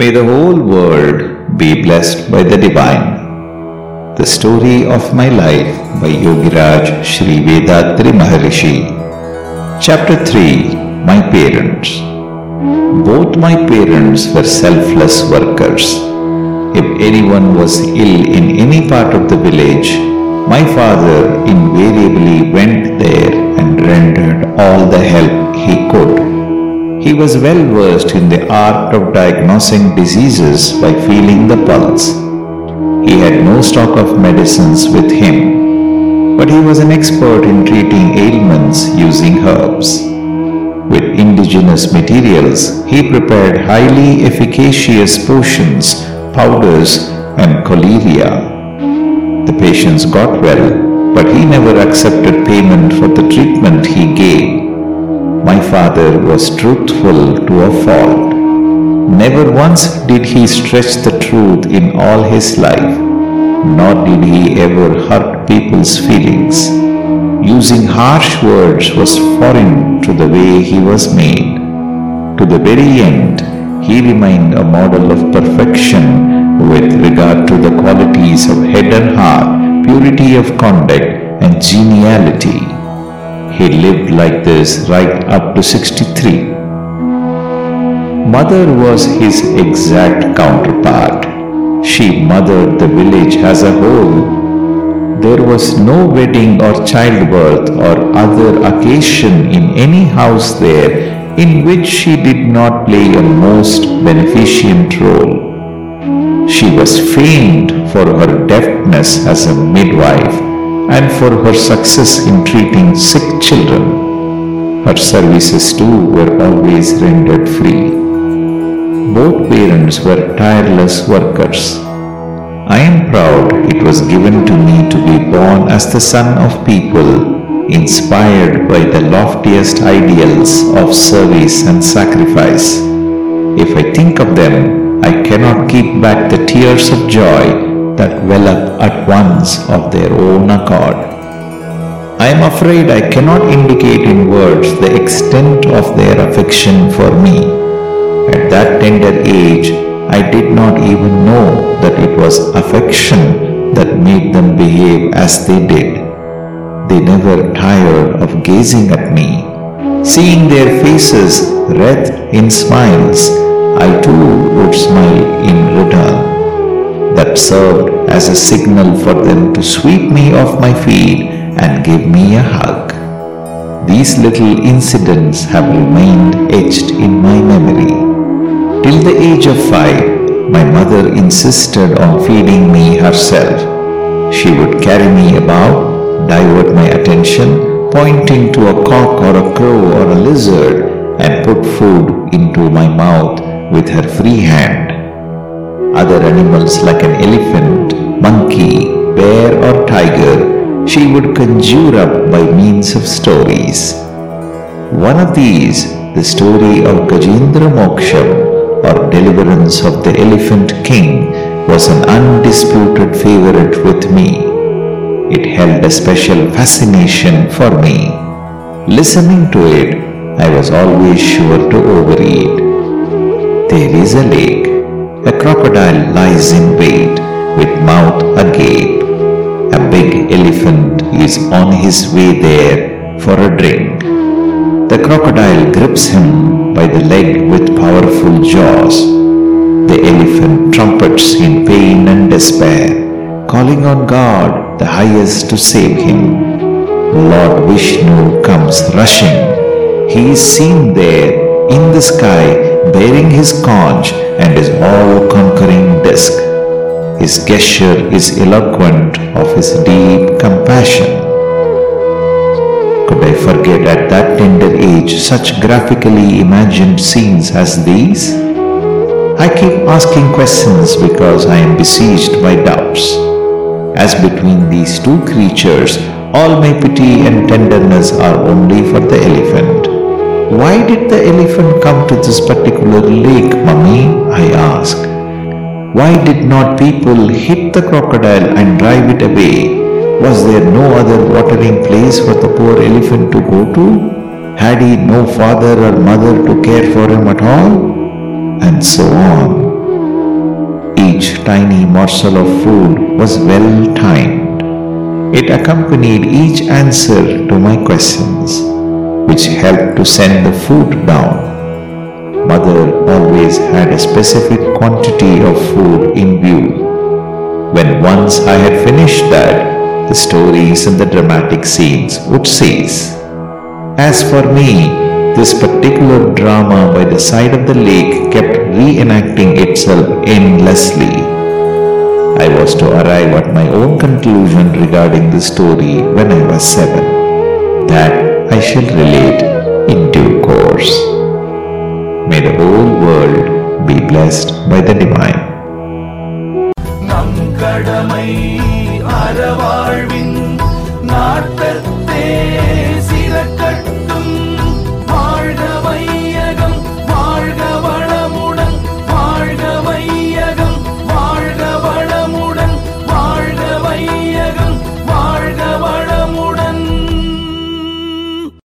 May the whole world be blessed by the divine. The story of my life by Yogiraj Sri Vethathiri Maharishi. Chapter 3 My Parents. Both my parents were selfless workers. If anyone was ill in any part of the village, my father invariably went there and rendered all the help he could. He was well versed in the art of diagnosing diseases by feeling the pulse. He had no stock of medicines with him, but he was an expert in treating ailments using herbs. With indigenous materials, he prepared highly efficacious potions, powders, and collyria. The patients got well, but he never accepted payment for the treatment he gave my father was truthful to a fault. Never once did he stretch the truth in all his life, nor did he ever hurt people's feelings. Using harsh words was foreign to the way he was made. To the very end, he remained a model of perfection with regard to the qualities of head and heart, purity of conduct, and geniality. He lived like this right up to 63. Mother was his exact counterpart. She mothered the village as a whole. There was no wedding or childbirth or other occasion in any house there in which she did not play a most beneficent role. She was famed for her deftness as a midwife and for her success in treating sick children. Her services too were always rendered free. Both parents were tireless workers. I am proud it was given to me to be born as the son of people, inspired by the loftiest ideals of service and sacrifice. If I think of them, I cannot keep back the tears of joy that well up at once of their own accord. I am afraid I cannot indicate in words the extent of their affection for me. At that tender age, I did not even know that it was affection that made them behave as they did. They never tired of gazing at me. Seeing their faces wreathed in smiles, I too would smile in return that served as a signal for them to sweep me off my feet and give me a hug. These little incidents have remained etched in my memory. Till the age of five, my mother insisted on feeding me herself. She would carry me about, divert my attention, pointing to a cock or a crow or a lizard, and put food into my mouth with her free hand other animals like an elephant, monkey, bear or tiger, she would conjure up by means of stories. One of these, the story of Gajendra Moksham or deliverance of the elephant king was an undisputed favorite with me. It held a special fascination for me. Listening to it, I was always sure to overeat. There is a lake a crocodile lies in wait with mouth agape. A big elephant is on his way there for a drink. The crocodile grips him by the leg with powerful jaws. The elephant trumpets in pain and despair, calling on God the highest to save him. Lord Vishnu comes rushing. He is seen there in the sky bearing his conch and his all-conquering disk. His gesture is eloquent of his deep compassion. Could I forget at that tender age such graphically imagined scenes as these? I keep asking questions because I am besieged by doubts. As between these two creatures, all my pity and tenderness are only for the elephant. Why did the elephant come to this particular lake, mummy? I asked. Why did not people hit the crocodile and drive it away? Was there no other watering place for the poor elephant to go to? Had he no father or mother to care for him at all? And so on. Each tiny morsel of food was well timed. It accompanied each answer to my questions, which helped to send the food down. Mother always had a specific quantity of food in view. When once I had finished that, the stories and the dramatic scenes would cease. As for me, this particular drama by the side of the lake kept reenacting itself endlessly. I was to arrive at my own conclusion regarding the story when I was seven. That I shall relate in due course. May the whole world be blessed by the divine.